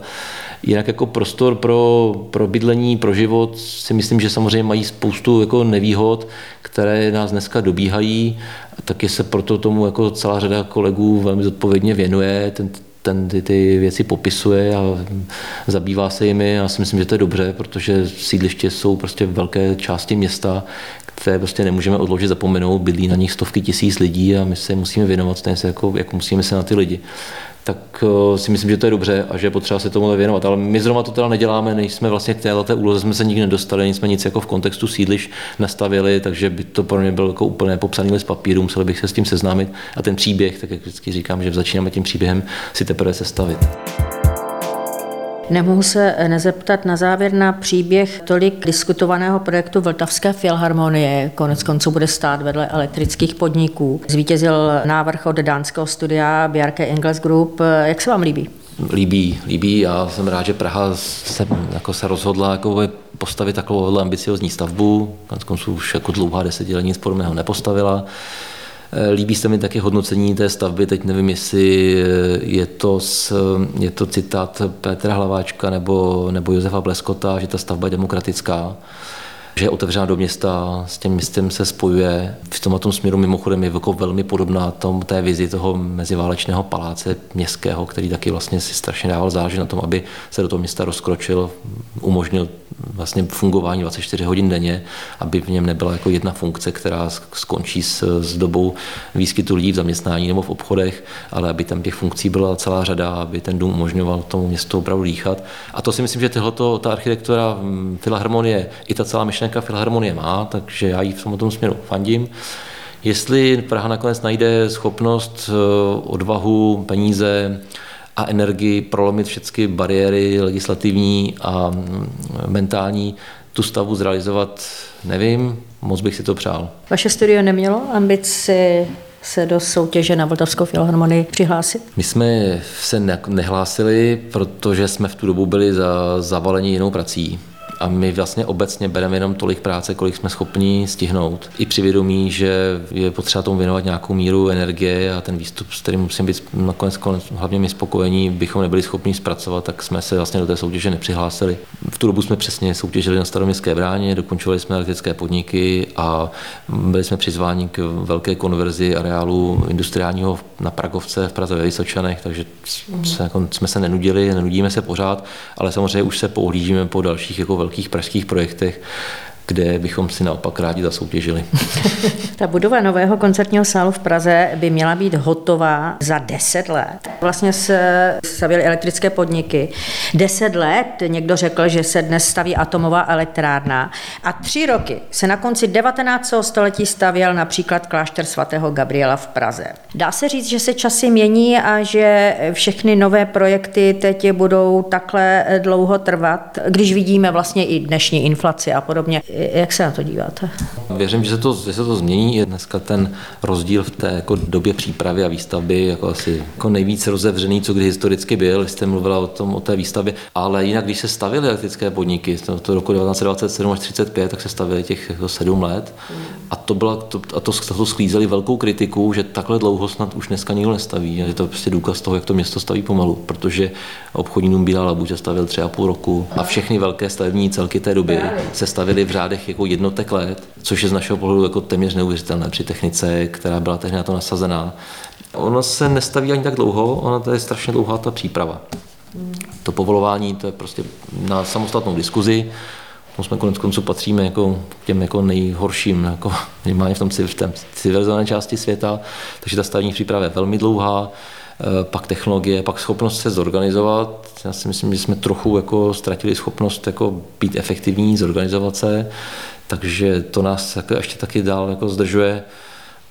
Jinak jako prostor pro, pro bydlení, pro život si myslím, že samozřejmě mají spoustu jako nevýhod, které nás dneska dobíhají. Taky se proto tomu jako celá řada kolegů velmi zodpovědně věnuje. Ten, ten ty, ty věci popisuje a zabývá se jimi. Já si myslím, že to je dobře, protože sídliště jsou prostě velké části města, které prostě nemůžeme odložit, zapomenout, bydlí na nich stovky tisíc lidí a my se musíme věnovat stejně jako, jako musíme se na ty lidi tak eh, si myslím, že to je dobře a že je potřeba se tomu věnovat. Ale my zrovna to teda neděláme, nejsme vlastně k této úloze, jsme se nikdy nedostali, nic jsme nic jako v kontextu sídliš nastavili, takže by to pro mě bylo jako úplně popsaný list papíru, museli bych se s tím seznámit a ten příběh, tak jak vždycky říkám, že začínáme tím příběhem si teprve sestavit. Nemohu se nezeptat na závěr na příběh tolik diskutovaného projektu Vltavské filharmonie. Konec konců bude stát vedle elektrických podniků. Zvítězil návrh od dánského studia Bjarke Ingles Group. Jak se vám líbí? Líbí, líbí. Já jsem rád, že Praha se, jako se rozhodla jako postavit takovou ambiciozní stavbu. Konec konců už jako dlouhá desetiletí nic podobného nepostavila. Eh, líbí se mi taky hodnocení té stavby, teď nevím, jestli eh, je to, z, je to citát Petra Hlaváčka nebo, nebo Josefa Bleskota, že ta stavba je demokratická že je otevřená do města, s tím městem se spojuje. V tomhle směru mimochodem je jako velmi podobná tom, té vizi toho meziválečného paláce městského, který taky vlastně si strašně dával záležet na tom, aby se do toho města rozkročil, umožnil vlastně fungování 24 hodin denně, aby v něm nebyla jako jedna funkce, která skončí s, s dobou výskytu lidí v zaměstnání nebo v obchodech, ale aby tam těch funkcí byla celá řada, aby ten dům umožňoval tomu městu opravdu dýchat. A to si myslím, že tohleto, ta architektura hm, filharmonie, i ta celá myšlenka filharmonie má, takže já jí v tomto směru fandím. Jestli Praha nakonec najde schopnost, eh, odvahu, peníze, a energii prolomit všechny bariéry legislativní a mentální, tu stavbu zrealizovat, nevím, moc bych si to přál. Vaše studio nemělo ambici se do soutěže na Vltavskou filharmonii přihlásit? My jsme se nehlásili, protože jsme v tu dobu byli za, zavaleni jinou prací a my vlastně obecně bereme jenom tolik práce, kolik jsme schopni stihnout. I při vědomí, že je potřeba tomu věnovat nějakou míru energie a ten výstup, s kterým musím být nakonec hlavně my spokojení, bychom nebyli schopni zpracovat, tak jsme se vlastně do té soutěže nepřihlásili. V tu dobu jsme přesně soutěžili na staroměstské bráně, dokončovali jsme elektrické podniky a byli jsme přizváni k velké konverzi areálu industriálního na Pragovce v Praze ve Vysočanech, takže se, jako, jsme se nenudili, nenudíme se pořád, ale samozřejmě už se pouhlížíme po dalších jako velkých pražských projektech, kde bychom si naopak rádi zasoutěžili. Ta budova nového koncertního sálu v Praze by měla být hotová za 10 let. Vlastně se stavily elektrické podniky. 10 let někdo řekl, že se dnes staví atomová elektrárna a tři roky se na konci 19. století stavěl například klášter svatého Gabriela v Praze. Dá se říct, že se časy mění a že všechny nové projekty teď budou takhle dlouho trvat, když vidíme vlastně i dnešní inflaci a podobně. Jak se na to díváte? Věřím, že se to, že se to změní. Je dneska ten rozdíl v té jako době přípravy a výstavby jako asi jako nejvíc rozevřený, co kdy historicky byl. Jste mluvila o tom, o té výstavbě. Ale jinak, když se stavily elektrické podniky, to, to roku 1927 až 35, tak se stavily těch jako sedm let. A to, byla, to, a to, to sklízeli velkou kritiku, že takhle dlouho snad už dneska nikdo nestaví. Je to prostě důkaz toho, jak to město staví pomalu, protože obchodní dům Bílá Labuť stavil tři a půl roku a všechny velké stavební celky té doby se stavily v řádech jako jednotek let, což je z našeho pohledu jako téměř neuvěřitelné při technice, která byla tehdy na to nasazená. Ono se nestaví ani tak dlouho, ona to je strašně dlouhá ta příprava. To povolování, to je prostě na samostatnou diskuzi. To jsme konec konců patříme jako k těm jako nejhorším, jako minimálně v tom, civilizované části světa, takže ta stavní příprava je velmi dlouhá pak technologie, pak schopnost se zorganizovat. Já si myslím, že jsme trochu jako ztratili schopnost jako být efektivní, zorganizovat se, takže to nás jako ještě taky dál jako zdržuje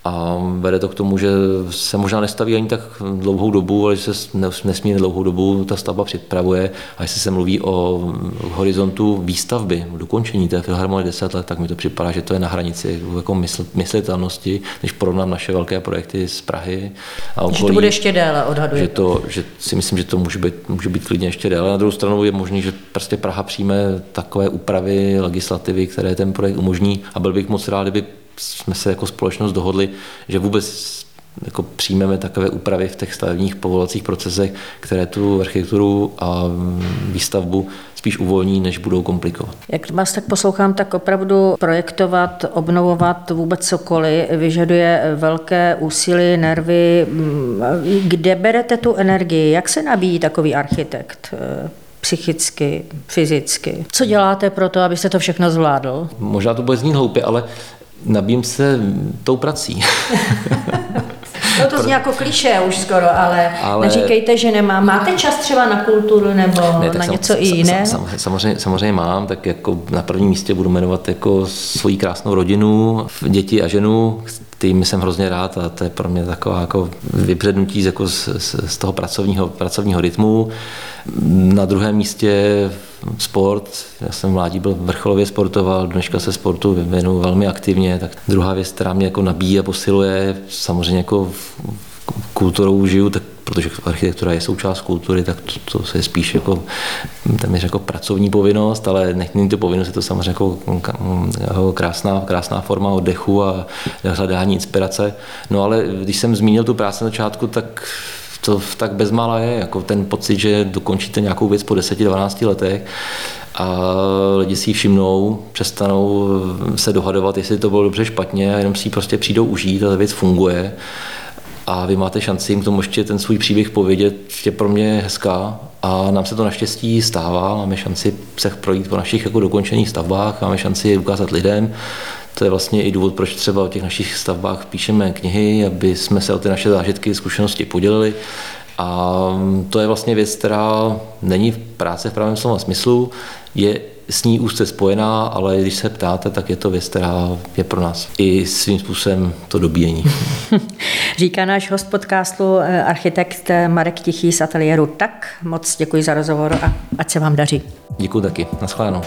a vede to k tomu, že se možná nestaví ani tak dlouhou dobu, ale že se nesmírně dlouhou dobu ta stavba připravuje a jestli se mluví o horizontu výstavby, dokončení té filharmonie 10 let, tak mi to připadá, že to je na hranici jako mysl, myslitelnosti, když porovnám naše velké projekty z Prahy a okolí. Že to bude ještě déle, odhaduje. Že, to, že si myslím, že to může být, může být klidně ještě déle. Na druhou stranu je možné, že prostě Praha přijme takové úpravy legislativy, které ten projekt umožní a byl bych moc rád, kdyby jsme se jako společnost dohodli, že vůbec jako přijmeme takové úpravy v těch stavebních povolovacích procesech, které tu architekturu a výstavbu spíš uvolní, než budou komplikovat. Jak vás tak poslouchám, tak opravdu projektovat, obnovovat vůbec cokoliv vyžaduje velké úsilí, nervy. Kde berete tu energii? Jak se nabíjí takový architekt? psychicky, fyzicky. Co děláte pro to, abyste to všechno zvládl? Možná to bude znít hloupě, ale nabím se tou prací. No to zní jako kliše už skoro, ale, ale neříkejte, že nemám. Máte čas třeba na kulturu nebo ne, na sam, něco sam, i jiné? Sam, samozřejmě, samozřejmě mám, tak jako na prvním místě budu jmenovat jako svoji krásnou rodinu, děti a ženu, kterými jsem hrozně rád a to je pro mě taková jako vybřednutí z, jako z, z, toho pracovního, pracovního rytmu. Na druhém místě sport. Já jsem mládí byl vrcholově sportoval, dneška se sportu věnuju velmi aktivně. Tak druhá věc, která mě jako nabíjí a posiluje, samozřejmě jako kulturou žiju, tak protože architektura je součást kultury, tak to, to je spíš jako, téměř jako pracovní povinnost, ale není to povinnost, je to samozřejmě jako, jako krásná, krásná forma oddechu a hledání inspirace. No ale když jsem zmínil tu práci na začátku, tak to tak bezmála je, jako ten pocit, že dokončíte nějakou věc po 10-12 letech a lidi si ji všimnou, přestanou se dohadovat, jestli to bylo dobře, špatně a jenom si ji prostě přijdou užít a ta věc funguje a vy máte šanci jim tomu ještě ten svůj příběh povědět, je pro mě hezká. A nám se to naštěstí stává, máme šanci se projít po našich jako dokončených stavbách, máme šanci je ukázat lidem, to je vlastně i důvod, proč třeba o těch našich stavbách píšeme knihy, aby jsme se o ty naše zážitky, zkušenosti podělili. A to je vlastně věc, která není v práci v pravém slova smyslu, je s ní úzce spojená, ale když se ptáte, tak je to věc, která je pro nás i svým způsobem to dobíjení. Říká náš host podcastu eh, architekt Marek Tichý z ateliéru Tak. Moc děkuji za rozhovor a ať se vám daří. Děkuji taky. Naschledanou.